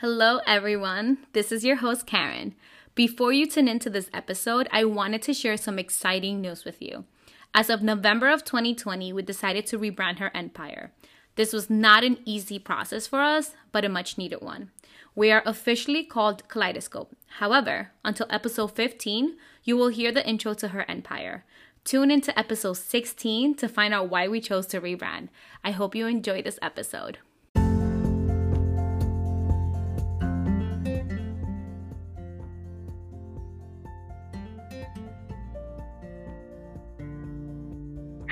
Hello, everyone. This is your host, Karen. Before you tune into this episode, I wanted to share some exciting news with you. As of November of 2020, we decided to rebrand her empire. This was not an easy process for us, but a much needed one. We are officially called Kaleidoscope. However, until episode 15, you will hear the intro to her empire. Tune into episode 16 to find out why we chose to rebrand. I hope you enjoy this episode.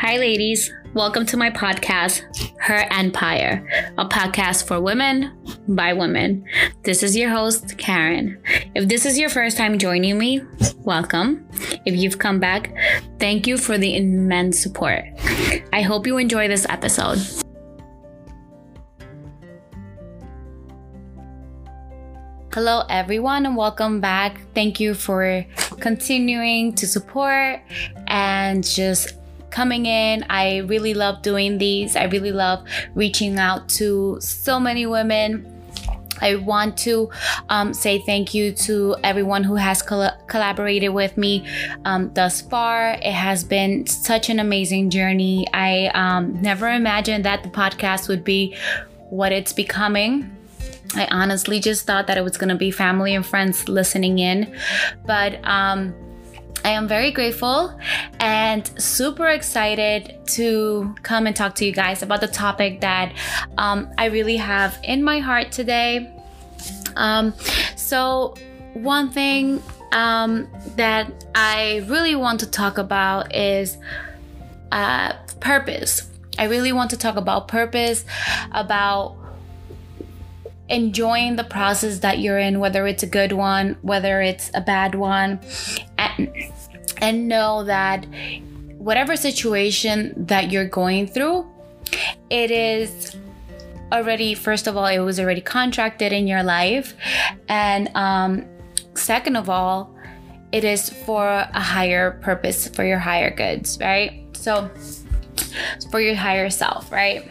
Hi, ladies. Welcome to my podcast, Her Empire, a podcast for women by women. This is your host, Karen. If this is your first time joining me, welcome. If you've come back, thank you for the immense support. I hope you enjoy this episode. Hello, everyone, and welcome back. Thank you for continuing to support and just coming in. I really love doing these. I really love reaching out to so many women. I want to um, say thank you to everyone who has col- collaborated with me um, thus far. It has been such an amazing journey. I um, never imagined that the podcast would be what it's becoming. I honestly just thought that it was going to be family and friends listening in. But um, I am very grateful and super excited to come and talk to you guys about the topic that um, I really have in my heart today. Um, so, one thing um, that I really want to talk about is uh, purpose. I really want to talk about purpose, about enjoying the process that you're in, whether it's a good one, whether it's a bad one, and know that whatever situation that you're going through, it is already, first of all, it was already contracted in your life. And um, second of all, it is for a higher purpose, for your higher goods, right? So, for your higher self, right?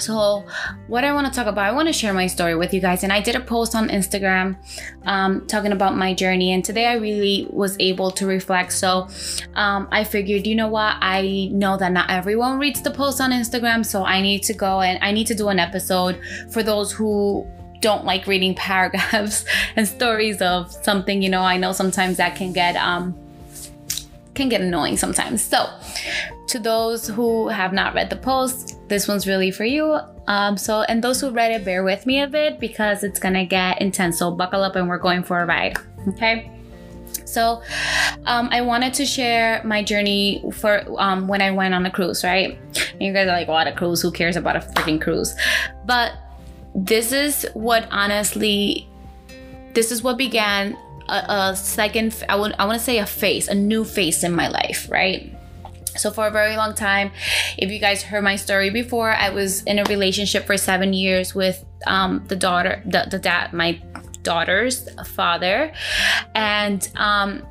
So, what I want to talk about, I want to share my story with you guys. And I did a post on Instagram um, talking about my journey. And today I really was able to reflect. So, um, I figured, you know what? I know that not everyone reads the post on Instagram. So, I need to go and I need to do an episode for those who don't like reading paragraphs and stories of something. You know, I know sometimes that can get, um, can get annoying sometimes. So, to those who have not read the post, this one's really for you. Um, so, and those who read it, bear with me a bit because it's gonna get intense. So, buckle up and we're going for a ride. Okay. So, um, I wanted to share my journey for um, when I went on a cruise, right? And you guys are like, what a cruise? Who cares about a freaking cruise? But this is what honestly, this is what began a, a second, I would, I want to say a phase, a new phase in my life, right? So, for a very long time, if you guys heard my story before, I was in a relationship for seven years with um, the daughter, the, the dad, my daughter's father. And um,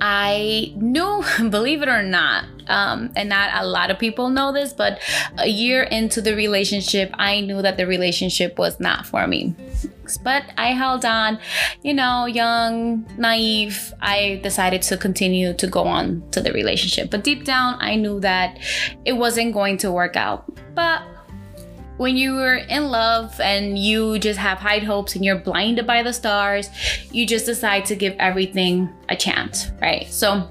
I knew, believe it or not, um, and not a lot of people know this, but a year into the relationship, I knew that the relationship was not for me. But I held on, you know, young, naive. I decided to continue to go on to the relationship. But deep down, I knew that it wasn't going to work out. But when you are in love and you just have high hopes and you're blinded by the stars, you just decide to give everything a chance, right? So,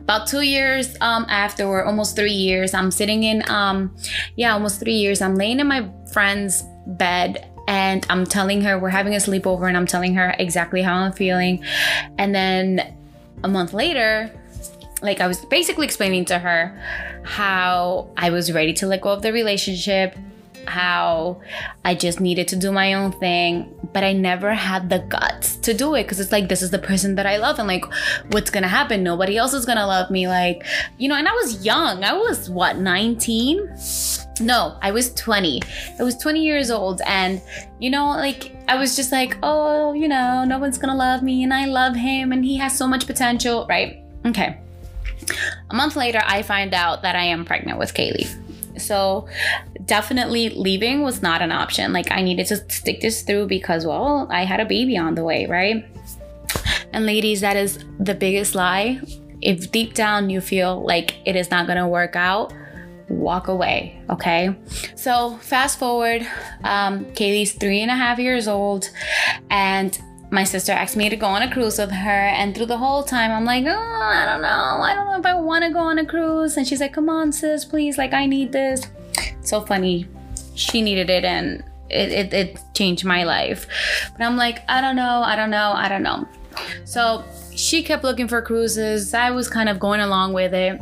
about two years um, after, almost three years, I'm sitting in, um, yeah, almost three years. I'm laying in my friend's bed and I'm telling her we're having a sleepover, and I'm telling her exactly how I'm feeling. And then a month later, like I was basically explaining to her how I was ready to let go of the relationship, how I just needed to do my own thing, but I never had the guts to do it because it's like this is the person that I love and like what's gonna happen? Nobody else is gonna love me. Like, you know, and I was young. I was what, 19? No, I was 20. I was 20 years old and you know, like I was just like, oh, you know, no one's gonna love me and I love him and he has so much potential, right? Okay. A month later, I find out that I am pregnant with Kaylee. So definitely leaving was not an option. Like I needed to stick this through because, well, I had a baby on the way, right? And ladies, that is the biggest lie. If deep down you feel like it is not gonna work out, walk away. Okay. So fast forward, um, Kaylee's three and a half years old, and my sister asked me to go on a cruise with her. And through the whole time, I'm like, oh, I don't know. I don't know if I want to go on a cruise. And she's like, come on, sis, please. Like, I need this. So funny. She needed it, and it, it, it changed my life. But I'm like, I don't know. I don't know. I don't know. So she kept looking for cruises. I was kind of going along with it.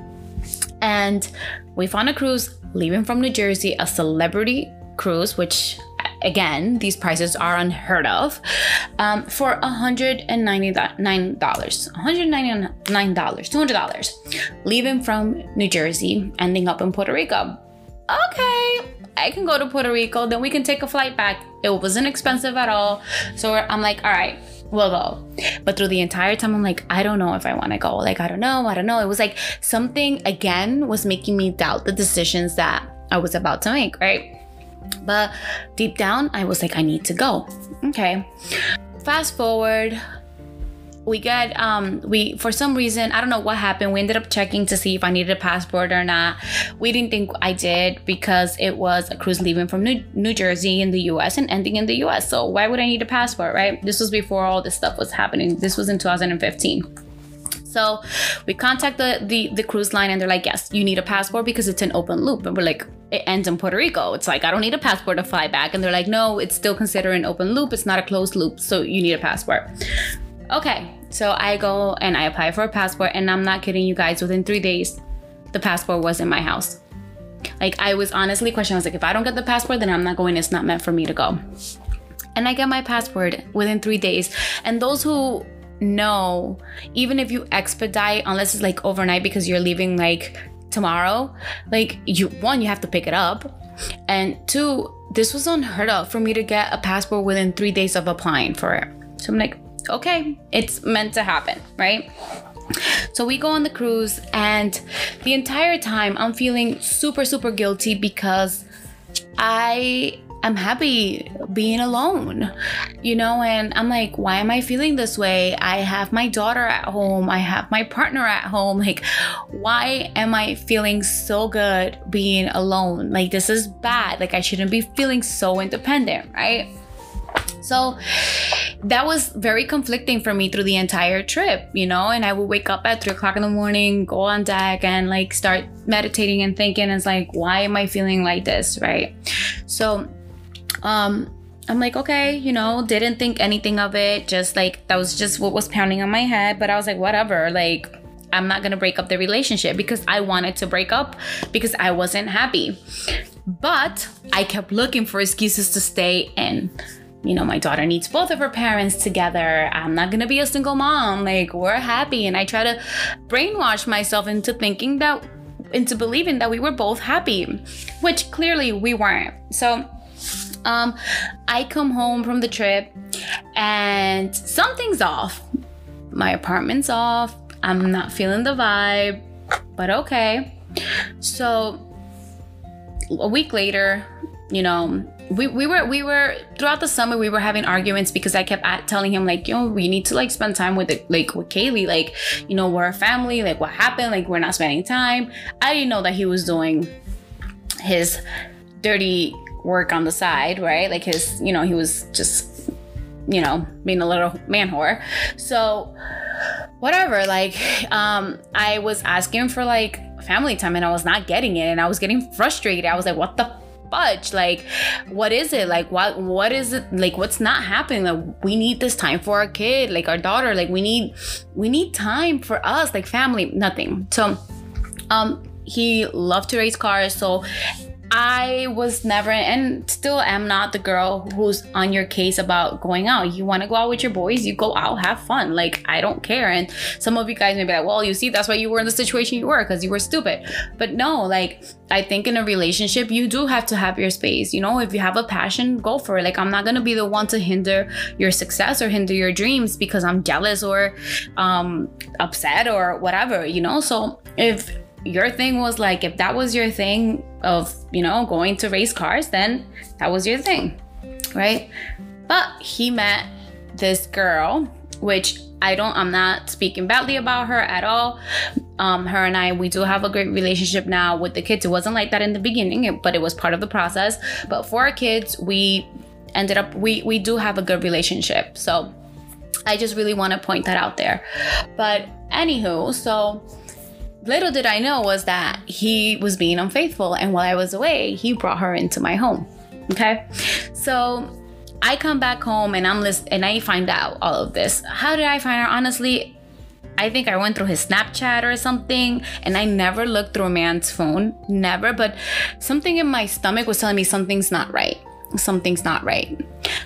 And we found a cruise leaving from New Jersey, a celebrity cruise, which again, these prices are unheard of, um, for $199. $199, $200. Leaving from New Jersey, ending up in Puerto Rico. Okay, I can go to Puerto Rico, then we can take a flight back. It wasn't expensive at all. So I'm like, all right, we'll go. But through the entire time, I'm like, I don't know if I want to go. Like, I don't know. I don't know. It was like something again was making me doubt the decisions that I was about to make, right? But deep down, I was like, I need to go. Okay. Fast forward, we got um we for some reason i don't know what happened. We ended up checking to see if i needed a passport or not. We didn't think i did because it was a cruise leaving from new, new jersey in the us and ending in the us so why would i need a passport right? This was before all this stuff was happening. This was in 2015 so we contact the, the, the cruise line and they're like, yes, you need a passport because it's an open loop. And we're like, it ends in Puerto Rico. It's like, I don't need a passport to fly back. And they're like, no, it's still considered an open loop. It's not a closed loop. So you need a passport. Okay. So I go and I apply for a passport. And I'm not kidding you guys, within three days, the passport was in my house. Like I was honestly questioning. I was like, if I don't get the passport, then I'm not going. It's not meant for me to go. And I get my passport within three days. And those who know, even if you expedite, unless it's like overnight because you're leaving like tomorrow, like you one, you have to pick it up. And two, this was unheard of for me to get a passport within three days of applying for it. So I'm like, okay, it's meant to happen, right? So we go on the cruise, and the entire time I'm feeling super, super guilty because I I'm happy being alone, you know, and I'm like, why am I feeling this way? I have my daughter at home, I have my partner at home. Like, why am I feeling so good being alone? Like, this is bad. Like, I shouldn't be feeling so independent, right? So that was very conflicting for me through the entire trip, you know. And I would wake up at three o'clock in the morning, go on deck, and like start meditating and thinking, it's like, why am I feeling like this, right? So um, I'm like, okay, you know, didn't think anything of it. Just like that was just what was pounding on my head. But I was like, whatever. Like, I'm not gonna break up the relationship because I wanted to break up because I wasn't happy. But I kept looking for excuses to stay in. You know, my daughter needs both of her parents together. I'm not gonna be a single mom. Like, we're happy. And I try to brainwash myself into thinking that, into believing that we were both happy, which clearly we weren't. So, um, I come home from the trip and something's off. My apartment's off. I'm not feeling the vibe, but okay. So a week later, you know, we, we were we were throughout the summer we were having arguments because I kept at, telling him like, you know we need to like spend time with it, like with Kaylee, like, you know, we're a family, like what happened, like we're not spending time. I didn't know that he was doing his dirty work on the side, right? Like his, you know, he was just, you know, being a little man whore. So, whatever, like, um, I was asking for like family time and I was not getting it and I was getting frustrated. I was like, what the fudge? Like, what is it? Like, what, what is it? Like, what's not happening? Like, we need this time for our kid, like our daughter. Like, we need, we need time for us, like family, nothing. So, um, he loved to race cars. So I was never and still am not the girl who's on your case about going out. You want to go out with your boys, you go out, have fun. Like, I don't care. And some of you guys may be like, well, you see, that's why you were in the situation you were because you were stupid. But no, like, I think in a relationship, you do have to have your space. You know, if you have a passion, go for it. Like, I'm not going to be the one to hinder your success or hinder your dreams because I'm jealous or um, upset or whatever, you know? So if your thing was like, if that was your thing, of you know going to race cars, then that was your thing, right? But he met this girl, which I don't, I'm not speaking badly about her at all. Um, her and I, we do have a great relationship now with the kids. It wasn't like that in the beginning, but it was part of the process. But for our kids, we ended up, we, we do have a good relationship. So I just really want to point that out there. But anywho, so little did I know was that he was being unfaithful. And while I was away, he brought her into my home. Okay. So I come back home and I'm list and I find out all of this. How did I find out? Honestly, I think I went through his Snapchat or something, and I never looked through a man's phone, never. But something in my stomach was telling me something's not right. Something's not right.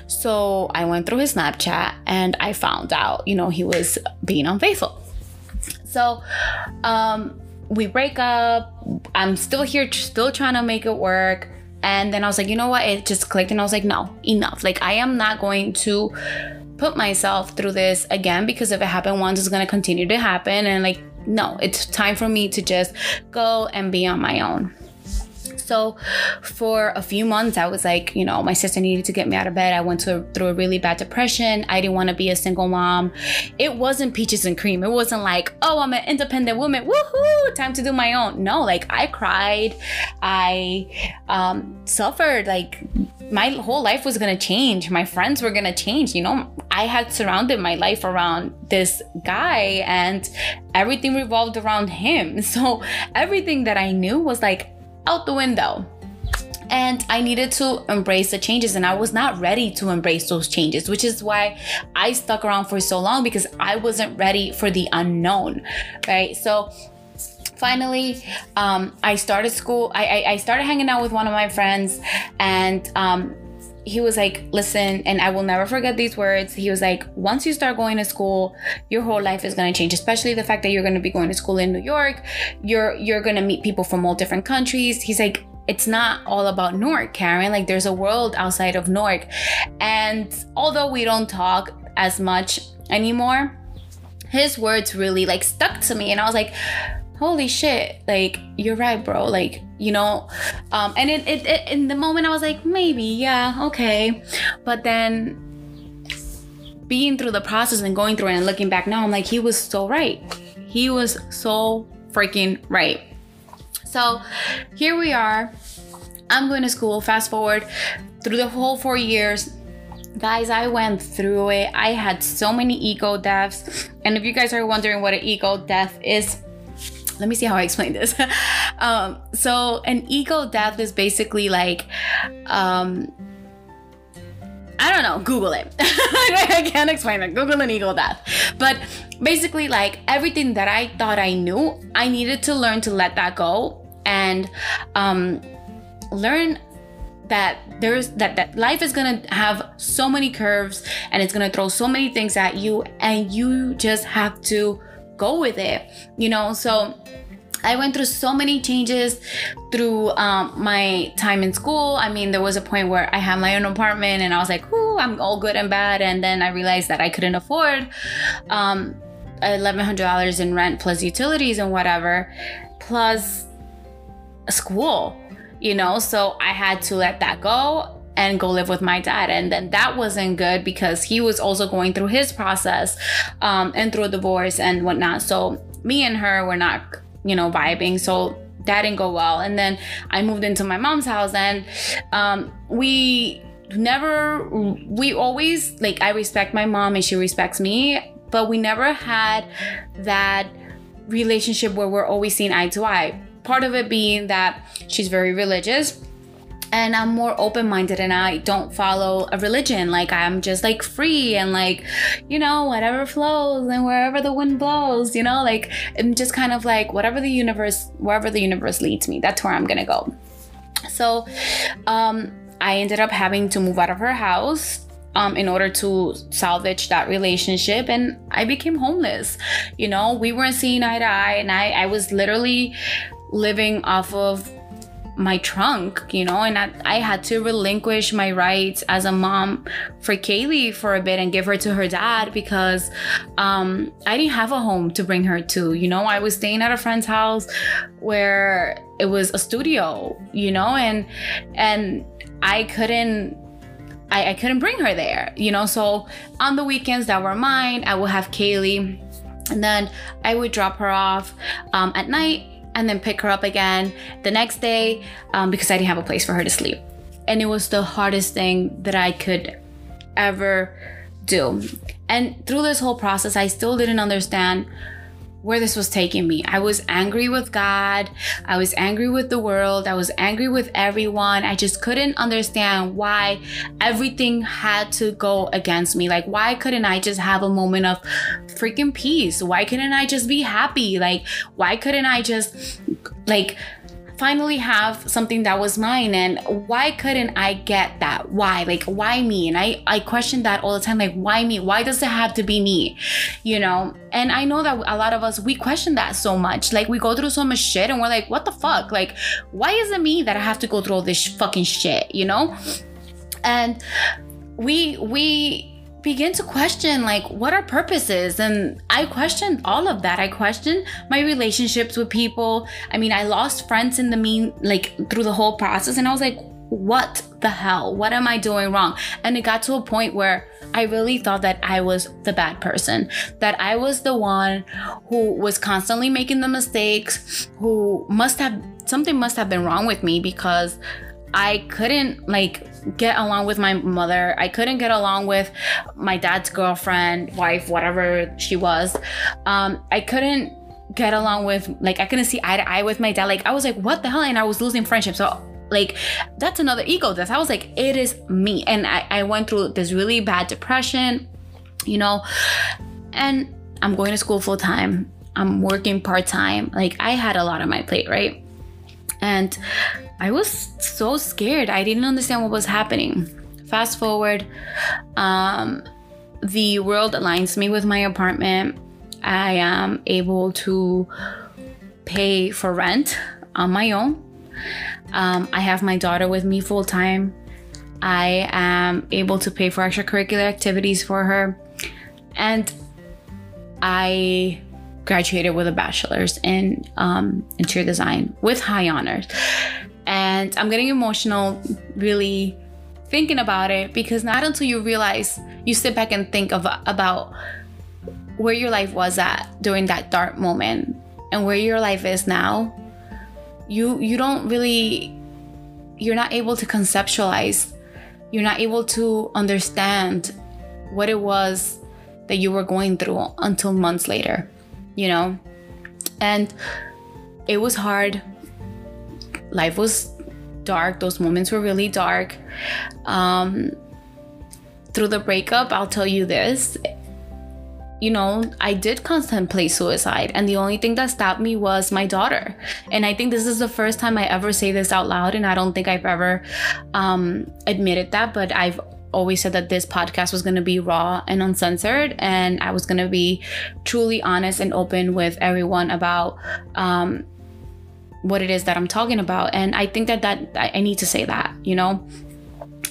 So I went through his Snapchat and I found out, you know, he was being unfaithful. So, um, we break up. I'm still here, still trying to make it work. And then I was like, you know what? It just clicked, and I was like, no, enough. Like, I am not going to put myself through this again because if it happened once, it's gonna continue to happen. And like, no, it's time for me to just go and be on my own. So for a few months, I was like, you know, my sister needed to get me out of bed. I went to, through a really bad depression. I didn't want to be a single mom. It wasn't peaches and cream. It wasn't like, oh, I'm an independent woman. Woohoo! Time to do my own. No, like I cried. I um, suffered. Like my whole life was gonna change. My friends were gonna change. You know, I had surrounded my life around this guy and everything revolved around him. So everything that I knew was like, out the window. And I needed to embrace the changes, and I was not ready to embrace those changes, which is why I stuck around for so long because I wasn't ready for the unknown, right? So, finally um, i started school I, I, I started hanging out with one of my friends and um, he was like, listen, and I will never forget these words. He was like, once you start going to school, your whole life is going to change, especially the fact that you're going to be going to school in New York. You're, you're going to meet people from all different countries. He's like, it's not all about Newark, Karen. Like there's a world outside of Newark. And although we don't talk as much anymore, his words really like stuck to me. And I was like, holy shit, like you're right, bro. Like, you know, um, and it, it, it in the moment I was like, maybe, yeah, okay. But then being through the process and going through it and looking back now, I'm like, he was so right. He was so freaking right. So here we are. I'm going to school. Fast forward through the whole four years. Guys, I went through it. I had so many ego deaths. And if you guys are wondering what an ego death is, let me see how I explain this. um, so an ego death is basically like, um, I don't know, Google it. I can't explain it. Google an ego death. But basically, like everything that I thought I knew, I needed to learn to let that go and um, learn that there's that that life is gonna have so many curves and it's gonna throw so many things at you and you just have to go with it you know so I went through so many changes through um, my time in school. I mean, there was a point where I had my own apartment and I was like, ooh, I'm all good and bad. And then I realized that I couldn't afford um, $1,100 in rent plus utilities and whatever, plus school, you know? So I had to let that go and go live with my dad. And then that wasn't good because he was also going through his process um, and through a divorce and whatnot. So me and her were not, you know, vibing. So that didn't go well. And then I moved into my mom's house and um, we never, we always, like, I respect my mom and she respects me, but we never had that relationship where we're always seeing eye to eye. Part of it being that she's very religious and I'm more open minded and I don't follow a religion. Like I'm just like free and like, you know, whatever flows and wherever the wind blows, you know, like I'm just kind of like whatever the universe, wherever the universe leads me, that's where I'm gonna go. So um, I ended up having to move out of her house. Um, in order to salvage that relationship and i became homeless you know we weren't seeing eye to eye and i, I was literally living off of my trunk, you know, and I, I, had to relinquish my rights as a mom for Kaylee for a bit and give her to her dad because um, I didn't have a home to bring her to. You know, I was staying at a friend's house where it was a studio, you know, and and I couldn't I, I couldn't bring her there, you know. So on the weekends that were mine, I would have Kaylee, and then I would drop her off um, at night and then pick her up again the next day um, because I didn't have a place for her to sleep. And it was the hardest thing that I could ever do. And through this whole process, I still didn't understand where this was taking me. I was angry with God. I was angry with the world. I was angry with everyone. I just couldn't understand why everything had to go against me. Like, why couldn't I just have a moment of freaking peace? Why couldn't I just be happy? Like, why couldn't I just, like, finally have something that was mine and why couldn't i get that? Why? Like why me? And i i question that all the time like why me? Why does it have to be me? You know? And i know that a lot of us we question that so much. Like we go through so much shit and we're like what the fuck? Like why is it me that i have to go through all this fucking shit you know? And we we begin to question like what our purpose is. And i questioned all of that. I questioned my relationships with people. I mean i lost friends in the mean like through the whole process. And i was like what the hell? What am i doing wrong? And it got to a point where i really thought that i was the bad person that i was the one who was constantly making the mistakes who must have something must have been wrong with me because I couldn't like get along with my mother. I couldn't get along with my dad's girlfriend, wife, whatever she was. Um, I couldn't get along with like I couldn't see eye to eye with my dad. Like I was like, what the hell? And I was losing friendship. So like that's another ego death. I was like, it is me. And I, I went through this really bad depression, you know, and I'm going to school full time. I'm working part time. Like I had a lot on my plate, right? And I was so scared. I didn't understand what was happening. Fast forward, um, the world aligns me with my apartment. I am able to pay for rent on my own. Um, I have my daughter with me full time. I am able to pay for extracurricular activities for her. And I graduated with a bachelor's in um, interior design with high honors. And I'm getting emotional really thinking about it because not until you realize you sit back and think of about where your life was at during that dark moment and where your life is now you you don't really you're not able to conceptualize you're not able to understand what it was that you were going through until months later you know? And it was hard life was dark. Those moments were really dark. Um, through the breakup, I'll tell you this. You know, I did contemplate suicide, and the only thing that stopped me was my daughter. And I think this is the first time I ever say this out loud, and I don't think I've ever um, admitted that, but I've always said that this podcast was going to be raw and uncensored and i was going to be truly honest and open with everyone about um, what it is that I'm talking about. And I think that that I need to say that, you know.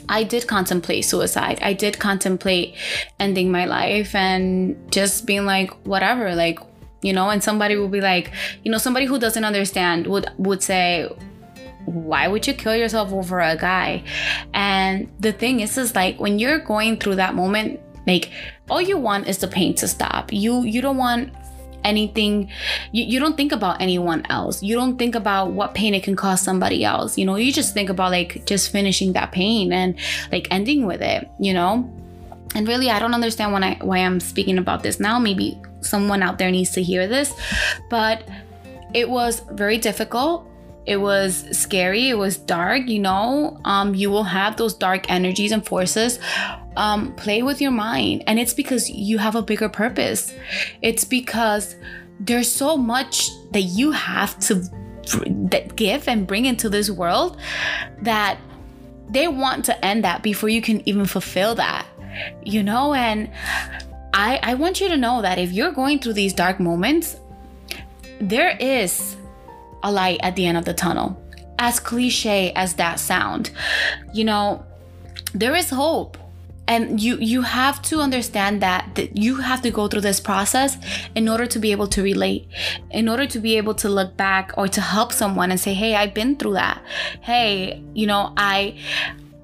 I did contemplate suicide. I did contemplate ending my life and just being like whatever, like you know, and somebody would be like, you know, somebody who doesn't understand would would say why would you kill yourself over a guy? And the thing is is like when you're going through that moment, like all you want is the pain to stop. You you don't want anything you, you don't think about anyone else. You don't think about what pain it can cause somebody else you know? You just think about like just finishing that pain and like ending with it you know? And really i don't understand when i why i'm speaking about this now. Maybe someone out there needs to hear this. But it was very difficult. It was scary. It was dark you know? Um, you will have those dark energies and forces um, play with your mind. And it's because you have a bigger purpose. It's because there's so much that you have to that give and bring into this world that they want to end that before you can even fulfill that you know? And i i want you to know that if you're going through these dark moments there is a light at the end of the tunnel. as cliche as that sound, you know, there is hope and you you have to understand that, you have to go through this process in order to be able to relate in order to be able to look back or to help someone and say hey i've been through that. Hey you know i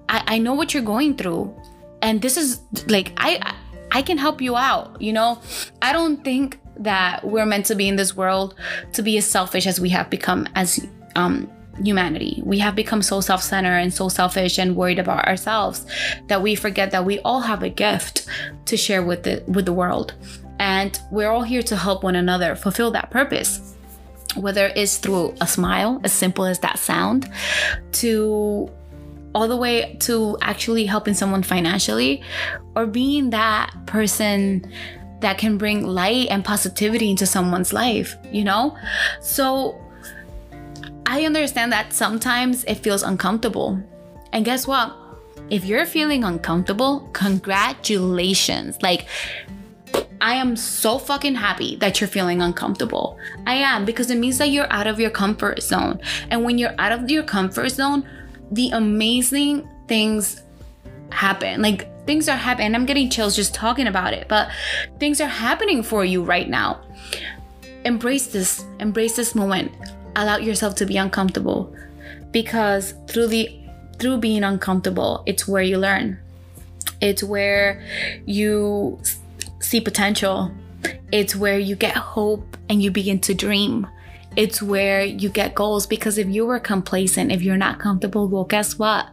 i, I know what you're going through. And this is like i i can help you out you know? I don't think that we're meant to be in this world to be as selfish as we have become as um humanity. We have become so self centered and so selfish and worried about ourselves that we forget that we all have a gift to share with the, with the world. And we're all here to help one another fulfill that purpose. Whether it's through a smile, as simple as that sound, to all the way to actually helping someone financially or being that person that can bring light and positivity into someone's life, you know? So I understand that sometimes it feels uncomfortable. And guess what? If you're feeling uncomfortable, congratulations. Like, I am so fucking happy that you're feeling uncomfortable. I am because it means that you're out of your comfort zone. And when you're out of your comfort zone, the amazing things happen. Like things are happening. I'm getting chills just talking about it, but things are happening for you right now. Embrace this, embrace this moment allow yourself to be uncomfortable because through the through being uncomfortable it's where you learn. It's where you see potential. It's where you get hope and you begin to dream it's where you get goals because if you were complacent, if you're not comfortable, well, guess what?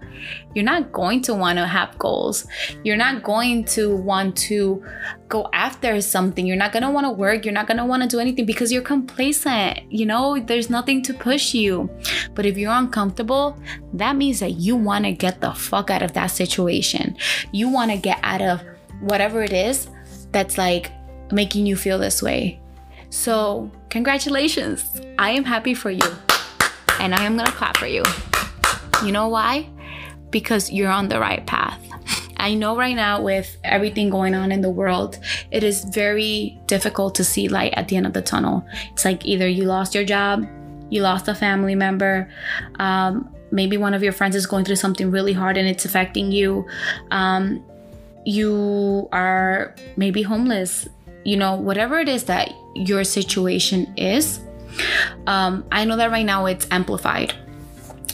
You're not going to want to have goals. You're not going to want to go after something. You're not going to want to work. You're not going to want to do anything because you're complacent. You know, there's nothing to push you. But if you're uncomfortable, that means that you want to get the fuck out of that situation. You want to get out of whatever it is that's like making you feel this way. So, congratulations. I am happy for you. And I am to clap for you. You know why? Because you're on the right path. I know right now, with everything going on in the world, it is very difficult to see light at the end of the tunnel. It's like either you lost your job, you lost a family member, um, maybe one of your friends is going through something really hard and it's affecting you. Um, you are maybe homeless you know, whatever it is that your situation is, um, I know that right now it's amplified,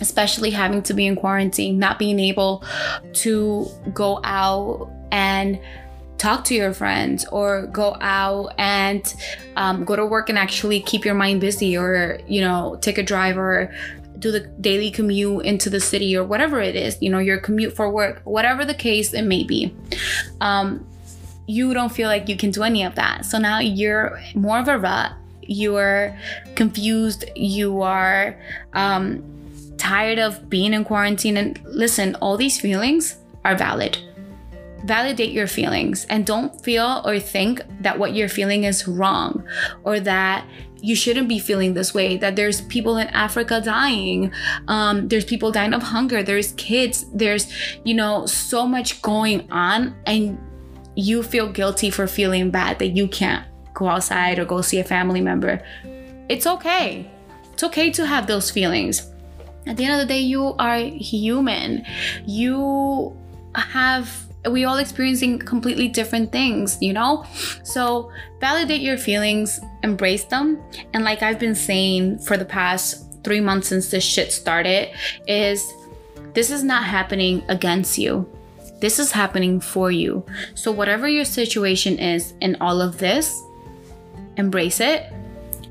especially having to be in quarantine, not being able to go out and talk to your friends or go out and um, go to work and actually keep your mind busy or, you know, take a drive or do the daily commute into the city or whatever it is, you know, your commute for work, whatever the case it may be. Um, you don't feel like you can do any of that. So now you're more of a rut. You're confused. You are um, tired of being in quarantine. And listen, all these feelings are valid. Validate your feelings and don't feel or think that what you're feeling is wrong or that you shouldn't be feeling this way that there's people in africa dying um, there's people dying of hunger there's kids there's you know so much going on and you feel guilty for feeling bad that you can't go outside or go see a family member, it's okay. It's okay to have those feelings. At the end of the day, you are human. You have we all experiencing completely different things, you know? So validate your feelings, embrace them. And like I've been saying for the past three months since this shit started, is this is not happening against you. This is happening for you. So, whatever your situation is in all of this, embrace it.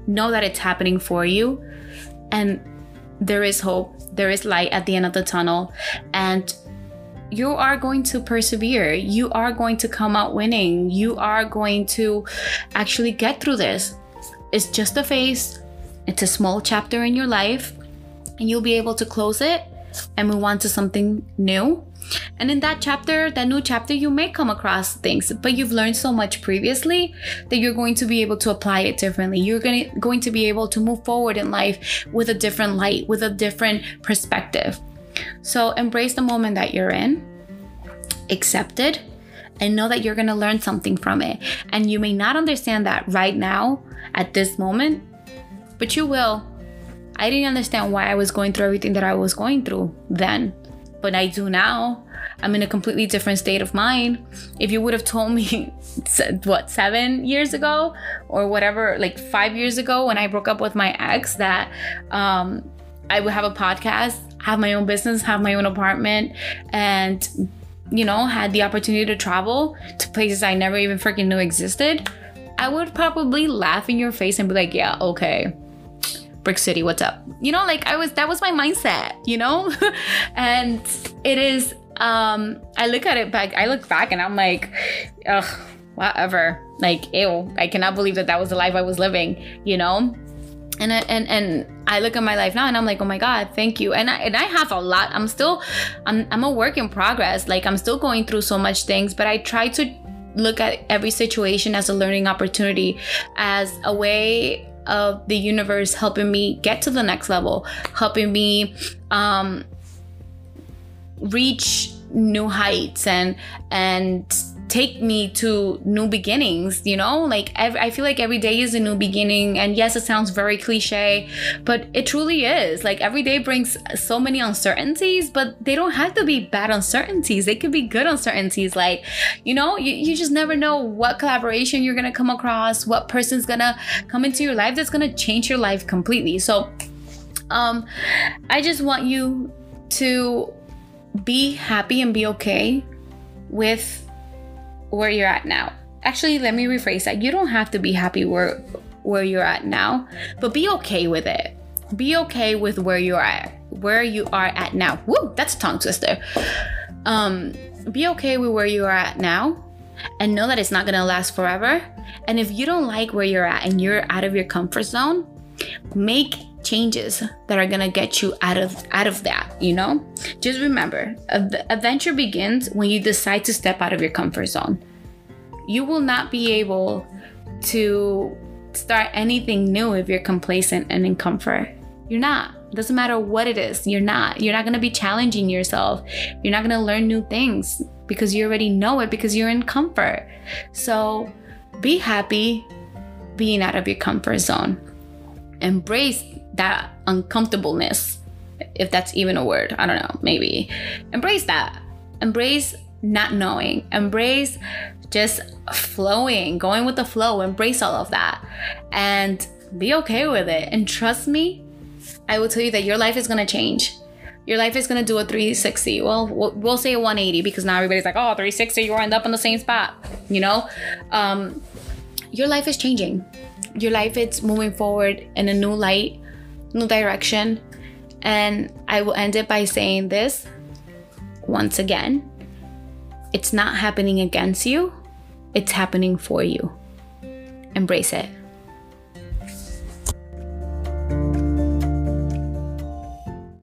Know that it's happening for you. And there is hope, there is light at the end of the tunnel. And you are going to persevere. You are going to come out winning. You are going to actually get through this. It's just a phase, it's a small chapter in your life, and you'll be able to close it and move on to something new and in that chapter, that new chapter, you may come across things, but you've learned so much previously that you're going to be able to apply it differently. You're going to, going to be able to move forward in life with a different light, with a different perspective. So embrace the moment that you're in, accept it, and know that you're going to learn something from it. And you may not understand that right now at this moment, but you will I didn't understand why I was going through everything that I was going through then, but I do now. I'm in a completely different state of mind. If you would have told me, what, seven years ago or whatever, like five years ago when I broke up with my ex, that um, I would have a podcast, have my own business, have my own apartment, and you know, had the opportunity to travel to places I never even freaking knew existed, I would probably laugh in your face and be like, yeah, okay. Brick City, what's up? You know, like I was that was my mindset, you know? and it is um I look at it back, I look back and I'm like, ugh, whatever. Like, ew, I cannot believe that that was the life I was living, you know? and I, and and I look at my life now and I'm like, oh my God, thank you. And I and I have a lot. I'm still, I'm I'm a work in progress. Like I'm still going through so much things, but I try to look at every situation as a learning opportunity, as a way of the universe helping me get to the next level, helping me um, reach new heights and and take me to new beginnings, you know? Like, I feel like every day is a new beginning. And yes, it sounds very cliche, but it truly is. Like, every day brings so many uncertainties, but they don't have to be bad uncertainties. They could be good uncertainties. Like, you know, you, you just never know what collaboration you're gonna come across, what person's gonna come into your life that's gonna change your life completely. So, um, I just want you to be happy and be okay with where you're at now. Actually, let me rephrase that. You don't have to be happy where where you're at now, but be okay with it. Be okay with where you are at, where you are at now. Woo, that's a tongue twister. Um, be okay with where you are at now and know that it's not gonna last forever. And if you don't like where you're at and you're out of your comfort zone, make changes that are gonna get you out of out of that you know? Just remember adventure begins when you decide to step out of your comfort zone. You will not be able to start anything new if you're complacent and in comfort. You're not. Doesn't matter what it is you're not. You're not to be challenging yourself. You're not to learn new things because you already know it because you're in comfort. So be happy being out of your comfort zone. Embrace that uncomfortableness, if that's even a word. I don't know, maybe. Embrace that. Embrace not knowing. Embrace just flowing, going with the flow. Embrace all of that and be okay with it. And trust me, I will tell you that your life is going to change. Your life is going to do a 360. Well, we'll say a 180 because now everybody's like, oh, 360, you end up in the same spot. You know? Um, your life is changing. Your life is moving forward in a new light new direction. And I will end it by saying this once again it's not happening against you, it's happening for you. Embrace it.